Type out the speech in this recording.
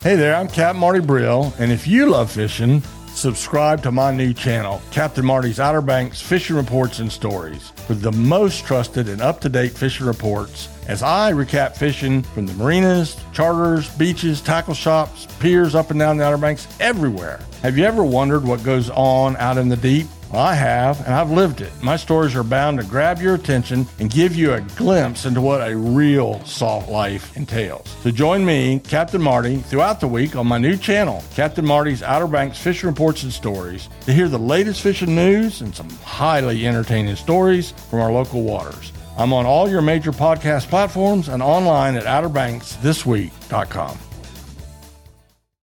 Hey there, I'm Captain Marty Brill, and if you love fishing, subscribe to my new channel, Captain Marty's Outer Banks Fishing Reports and Stories, for the most trusted and up to date fishing reports as I recap fishing from the marinas, charters, beaches, tackle shops, piers up and down the Outer Banks, everywhere. Have you ever wondered what goes on out in the deep? Well, I have, and I've lived it. My stories are bound to grab your attention and give you a glimpse into what a real salt life entails. So join me, Captain Marty, throughout the week on my new channel, Captain Marty's Outer Banks Fishing Reports and Stories, to hear the latest fishing news and some highly entertaining stories from our local waters. I'm on all your major podcast platforms and online at OuterBanksThisWeek.com.